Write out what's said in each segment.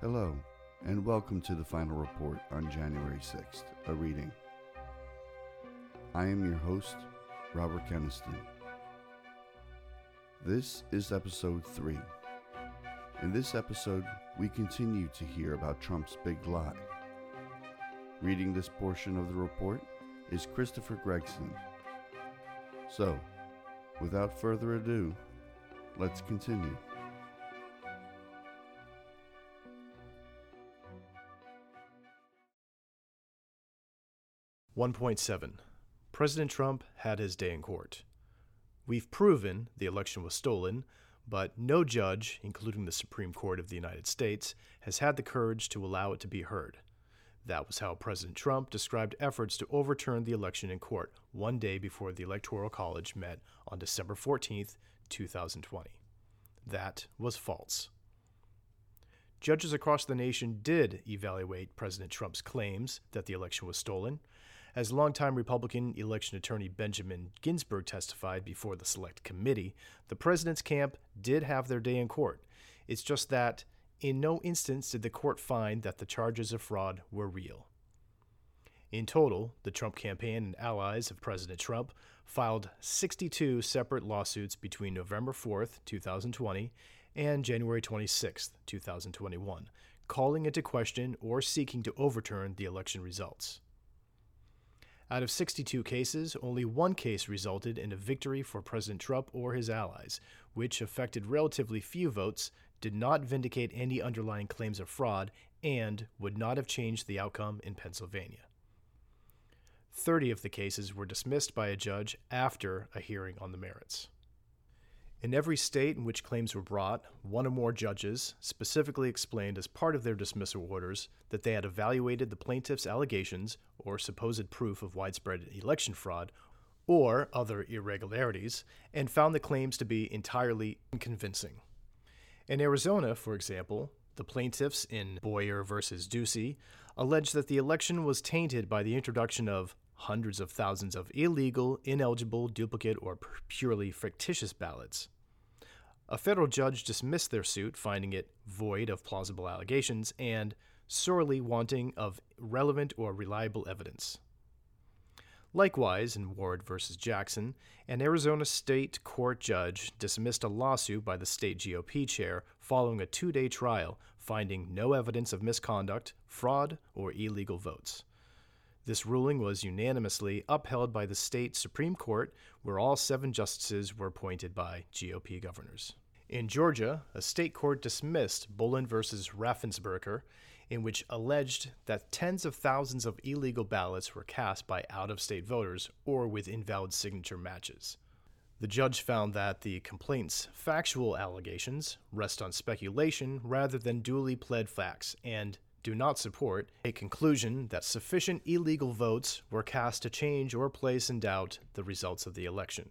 Hello, and welcome to the final report on January 6th, a reading. I am your host, Robert Keniston. This is episode 3. In this episode, we continue to hear about Trump's big lie. Reading this portion of the report is Christopher Gregson. So, without further ado, let's continue. One point seven. President Trump had his day in court. We've proven the election was stolen, but no judge, including the Supreme Court of the United States, has had the courage to allow it to be heard. That was how President Trump described efforts to overturn the election in court one day before the Electoral College met on December 14, 2020. That was false. Judges across the nation did evaluate President Trump's claims that the election was stolen. As longtime Republican election attorney Benjamin Ginsberg testified before the Select Committee, the president's camp did have their day in court. It's just that in no instance did the court find that the charges of fraud were real. In total, the Trump campaign and allies of President Trump filed 62 separate lawsuits between November 4, 2020, and January 26, 2021, calling into question or seeking to overturn the election results. Out of 62 cases, only one case resulted in a victory for President Trump or his allies, which affected relatively few votes, did not vindicate any underlying claims of fraud, and would not have changed the outcome in Pennsylvania. 30 of the cases were dismissed by a judge after a hearing on the merits. In every state in which claims were brought, one or more judges specifically explained as part of their dismissal orders that they had evaluated the plaintiff's allegations or supposed proof of widespread election fraud or other irregularities and found the claims to be entirely unconvincing. In Arizona, for example, the plaintiffs in Bowyer versus Ducey alleged that the election was tainted by the introduction of hundreds of thousands of illegal, ineligible, duplicate, or purely fictitious ballots. A federal judge dismissed their suit, finding it void of plausible allegations and sorely wanting of relevant or reliable evidence. Likewise, in Ward v. Jackson, an Arizona state court judge dismissed a lawsuit by the state GOP chair following a two day trial, finding no evidence of misconduct, fraud, or illegal votes. This ruling was unanimously upheld by the state Supreme Court, where all seven justices were appointed by GOP governors. In Georgia, a state court dismissed Boland versus Raffensperger, in which alleged that tens of thousands of illegal ballots were cast by out of state voters or with invalid signature matches. The judge found that the complaint's factual allegations rest on speculation rather than duly pled facts and do not support a conclusion that sufficient illegal votes were cast to change or place in doubt the results of the election.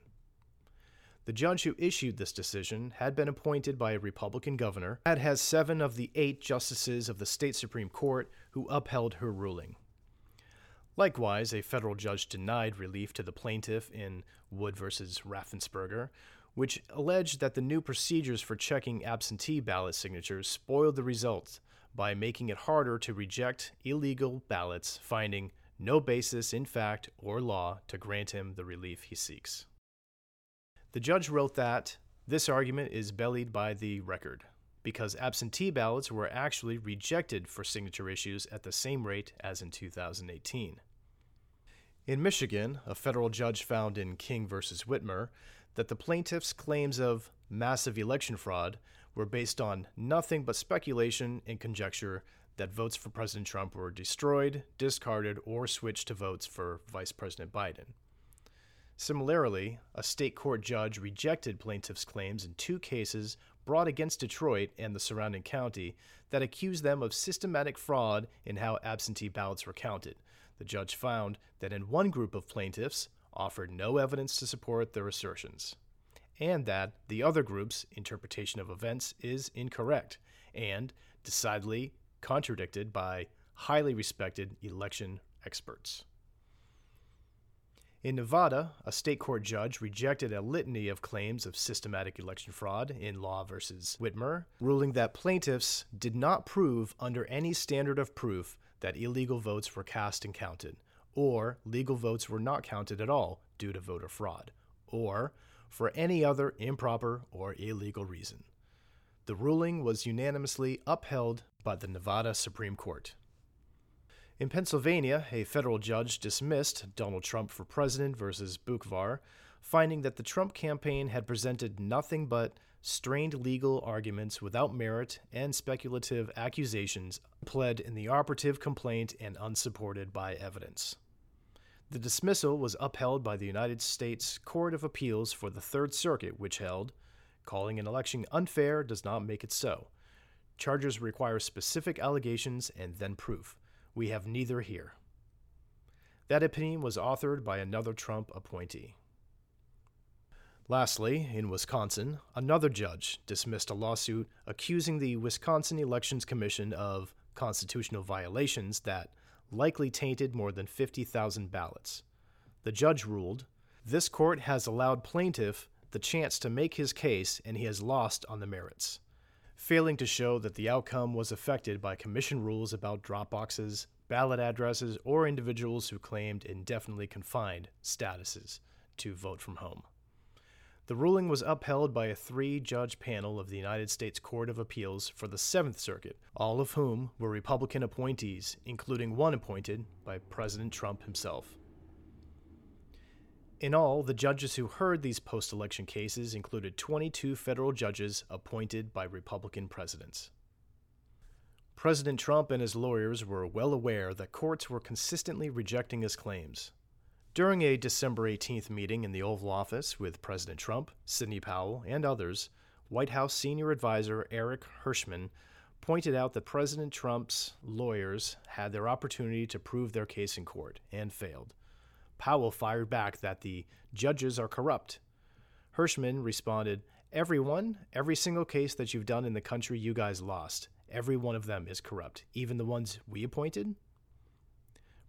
The judge who issued this decision had been appointed by a Republican governor, and has seven of the eight justices of the state Supreme Court who upheld her ruling. Likewise, a federal judge denied relief to the plaintiff in Wood v. Raffensperger, which alleged that the new procedures for checking absentee ballot signatures spoiled the results by making it harder to reject illegal ballots, finding no basis in fact or law to grant him the relief he seeks. The judge wrote that this argument is bellied by the record because absentee ballots were actually rejected for signature issues at the same rate as in 2018. In Michigan, a federal judge found in King v. Whitmer that the plaintiff's claims of massive election fraud were based on nothing but speculation and conjecture that votes for President Trump were destroyed, discarded, or switched to votes for Vice President Biden. Similarly, a state court judge rejected plaintiffs' claims in two cases brought against Detroit and the surrounding county that accused them of systematic fraud in how absentee ballots were counted. The judge found that in one group of plaintiffs offered no evidence to support their assertions and that the other group's interpretation of events is incorrect and decidedly contradicted by highly respected election experts. In Nevada, a state court judge rejected a litany of claims of systematic election fraud in Law v. Whitmer, ruling that plaintiffs did not prove under any standard of proof that illegal votes were cast and counted, or legal votes were not counted at all due to voter fraud, or for any other improper or illegal reason. The ruling was unanimously upheld by the Nevada Supreme Court. In Pennsylvania, a federal judge dismissed Donald Trump for president versus Boockvar, finding that the Trump campaign had presented nothing but strained legal arguments without merit and speculative accusations pled in the operative complaint and unsupported by evidence. The dismissal was upheld by the United States Court of Appeals for the Third Circuit, which held calling an election unfair does not make it so. Charges require specific allegations and then proof. We have neither here. That opinion was authored by another Trump appointee. Lastly, in Wisconsin, another judge dismissed a lawsuit accusing the Wisconsin Elections Commission of constitutional violations that likely tainted more than 50,000 ballots. The judge ruled this court has allowed plaintiff the chance to make his case and he has lost on the merits failing to show that the outcome was affected by commission rules about drop boxes, ballot addresses, or individuals who claimed indefinitely confined statuses to vote from home. The ruling was upheld by a three judge panel of the United States Court of Appeals for the Seventh Circuit, all of whom were Republican appointees, including one appointed by President Trump himself. In all, the judges who heard these post election cases included 22 federal judges appointed by Republican presidents. President Trump and his lawyers were well aware that courts were consistently rejecting his claims. During a December 18th meeting in the Oval Office with President Trump, Sidney Powell, and others, White House senior advisor Eric Herschmann pointed out that President Trump's lawyers had their opportunity to prove their case in court and failed. Powell fired back that the judges are corrupt. Herschmann responded, Everyone, every single case that you've done in the country, you guys lost. Every one of them is corrupt, even the ones we appointed.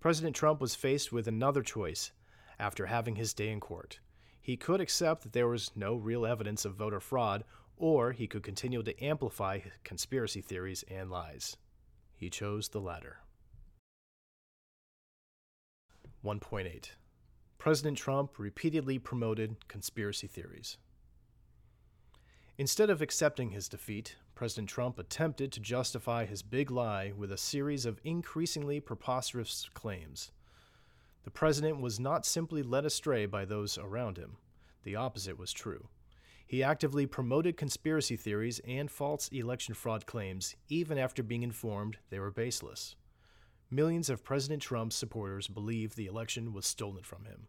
President Trump was faced with another choice after having his day in court. He could accept that there was no real evidence of voter fraud, or he could continue to amplify conspiracy theories and lies. He chose the latter. 1.8 President Trump repeatedly promoted conspiracy theories. Instead of accepting his defeat, President Trump attempted to justify his big lie with a series of increasingly preposterous claims. The president was not simply led astray by those around him, the opposite was true. He actively promoted conspiracy theories and false election fraud claims even after being informed they were baseless. Millions of President Trump's supporters believed the election was stolen from him.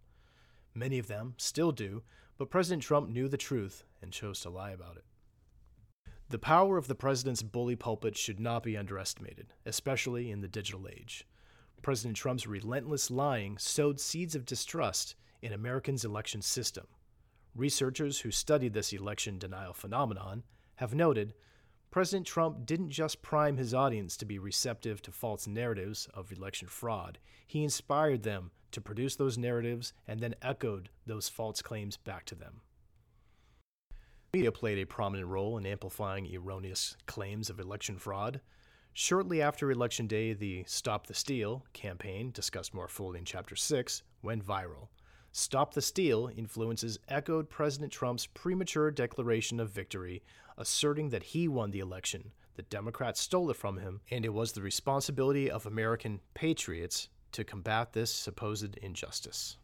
Many of them still do, but President Trump knew the truth and chose to lie about it. The power of the president's bully pulpit should not be underestimated, especially in the digital age. President Trump's relentless lying sowed seeds of distrust in Americans' election system. Researchers who studied this election denial phenomenon have noted President Trump didn't just prime his audience to be receptive to false narratives of election fraud, he inspired them to produce those narratives and then echoed those false claims back to them. Media played a prominent role in amplifying erroneous claims of election fraud. Shortly after Election Day, the Stop the Steal campaign, discussed more fully in Chapter 6, went viral. Stop the Steal influences echoed President Trump's premature declaration of victory, asserting that he won the election, the Democrats stole it from him, and it was the responsibility of American patriots to combat this supposed injustice.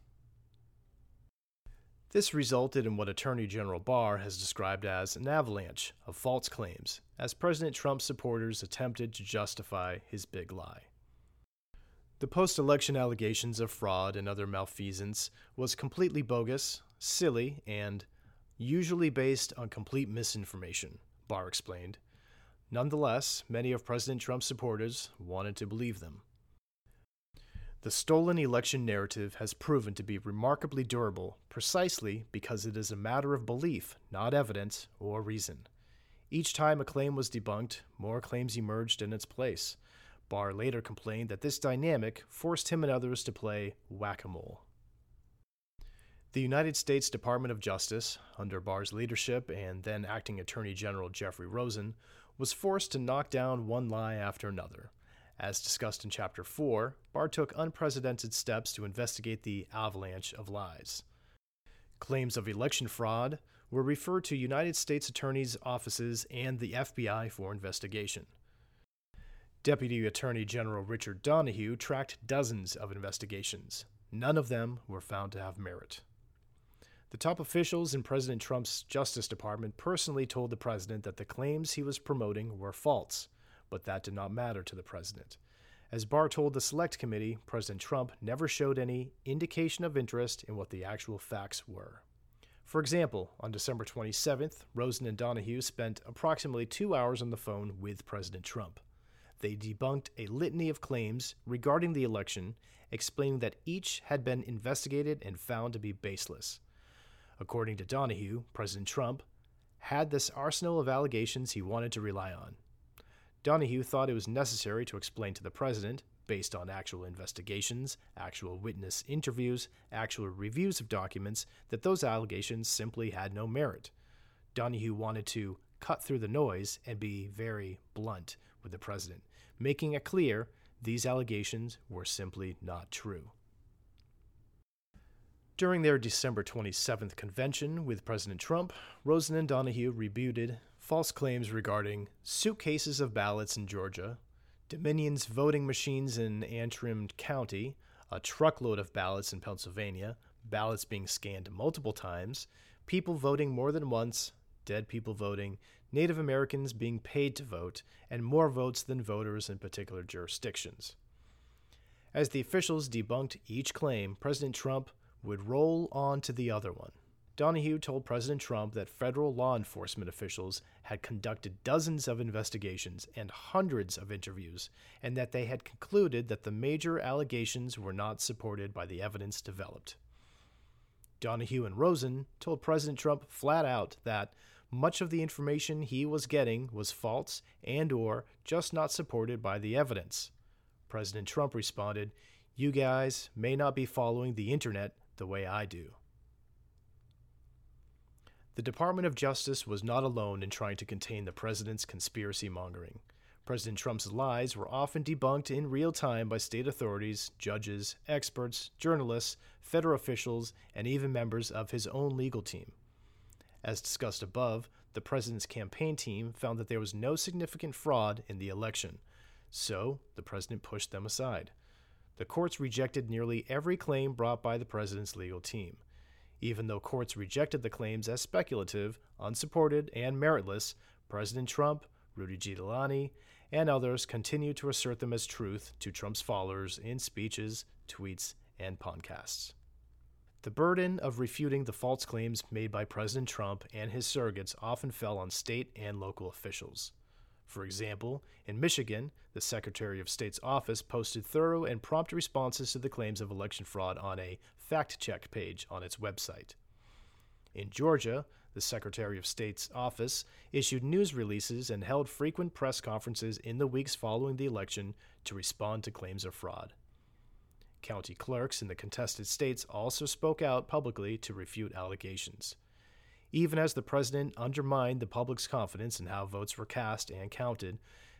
This resulted in what Attorney General Barr has described as an avalanche of false claims, as President Trump's supporters attempted to justify his big lie. The post election allegations of fraud and other malfeasance was completely bogus, silly, and usually based on complete misinformation, Barr explained. Nonetheless, many of President Trump's supporters wanted to believe them. The stolen election narrative has proven to be remarkably durable precisely because it is a matter of belief, not evidence or reason. Each time a claim was debunked, more claims emerged in its place. Barr later complained that this dynamic forced him and others to play whack a mole. The United States Department of Justice, under Barr's leadership and then acting Attorney General Jeffrey Rosen, was forced to knock down one lie after another. As discussed in Chapter 4, Barr took unprecedented steps to investigate the avalanche of lies. Claims of election fraud were referred to United States Attorney's offices and the FBI for investigation. Deputy Attorney General Richard Donoghue tracked dozens of investigations. None of them were found to have merit. The top officials in President Trump's Justice Department personally told the president that the claims he was promoting were false, but that did not matter to the president. As Barr told the Select Committee, President Trump never showed any indication of interest in what the actual facts were. For example, on December 27th, Rosen and Donoghue spent approximately two hours on the phone with President Trump. They debunked a litany of claims regarding the election, explaining that each had been investigated and found to be baseless. According to Donoghue, President Trump had this arsenal of allegations he wanted to rely on. Donoghue thought it was necessary to explain to the president, based on actual investigations, actual witness interviews, actual reviews of documents, that those allegations simply had no merit. Donoghue wanted to cut through the noise and be very blunt with the president, making it clear these allegations were simply not true. During their December 27th convention with President Trump, Rosen and Donoghue rebutted false claims regarding suitcases of ballots in Georgia, Dominion's voting machines in Antrim County, a truckload of ballots in Pennsylvania, ballots being scanned multiple times, people voting more than once, dead people voting, Native Americans being paid to vote, and more votes than voters in particular jurisdictions. As the officials debunked each claim, President Trump would roll on to the other one. Donoghue told President Trump that federal law enforcement officials had conducted dozens of investigations and hundreds of interviews, and that they had concluded that the major allegations were not supported by the evidence developed. Donoghue and Rosen told President Trump flat out that much of the information he was getting was false and or just not supported by the evidence. President Trump responded, "You guys may not be following the internet the way I do. The Department of Justice was not alone in trying to contain the president's conspiracy mongering. President Trump's lies were often debunked in real time by state authorities, judges, experts, journalists, federal officials, and even members of his own legal team. As discussed above, the president's campaign team found that there was no significant fraud in the election, so the president pushed them aside the courts rejected nearly every claim brought by the president's legal team. Even though courts rejected the claims as speculative, unsupported, and meritless, President Trump, Rudy Giuliani, and others continued to assert them as truth to Trump's followers in speeches, tweets, and podcasts. The burden of refuting the false claims made by President Trump and his surrogates often fell on state and local officials. For example, in Michigan, the Secretary of State's office posted thorough and prompt responses to the claims of election fraud on a fact check page on its website. In Georgia, the Secretary of State's office issued news releases and held frequent press conferences in the weeks following the election to respond to claims of fraud. County clerks in the contested states also spoke out publicly to refute allegations even as the president undermined the public's confidence in how votes were cast and counted.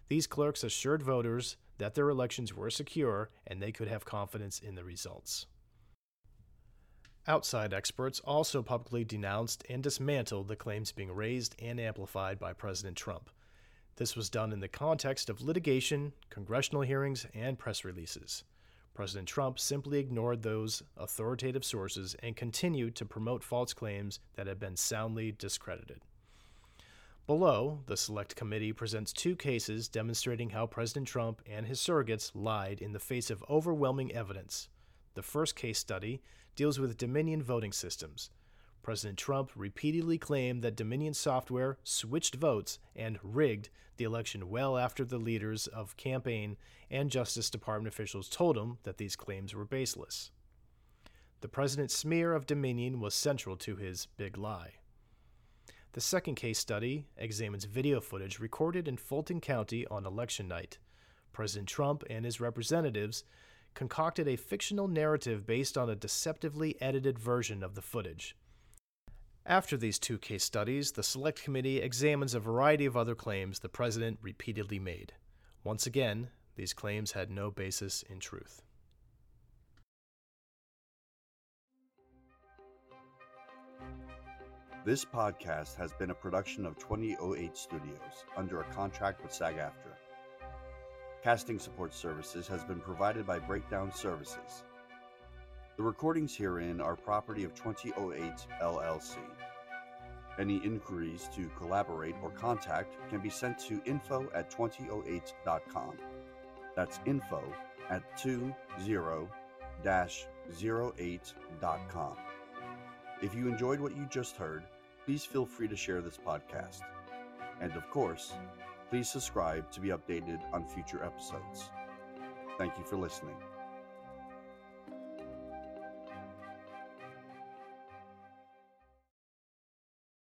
These clerks assured voters that their elections were secure and they could have confidence in the results. Outside experts also publicly denounced and dismantled the claims being raised and amplified by President Trump. This was done in the context of litigation, congressional hearings, and press releases. President Trump simply ignored those authoritative sources and continued to promote false claims that had been soundly discredited. Below, the Select Committee presents two cases demonstrating how President Trump and his surrogates lied in the face of overwhelming evidence. The first case study deals with Dominion voting systems. President Trump repeatedly claimed that Dominion software switched votes and rigged the election well after the leaders of campaign and Justice Department officials told him that these claims were baseless. The president's smear of Dominion was central to his big lie. The second case study examines video footage recorded in Fulton County on election night. President Trump and his representatives concocted a fictional narrative based on a deceptively edited version of the footage. After these two case studies, the Select Committee examines a variety of other claims the president repeatedly made. Once again, these claims had no basis in truth. This podcast has been a production of 2008 Studios under a contract with SAG AFTRA. Casting support services has been provided by Breakdown Services. The recordings herein are property of 2008 LLC. Any inquiries to collaborate or contact can be sent to info at 2008.com. That's info at 20-08.com. If you enjoyed what you just heard, please feel free to share this podcast. And of course, please subscribe to be updated on future episodes. Thank you for listening.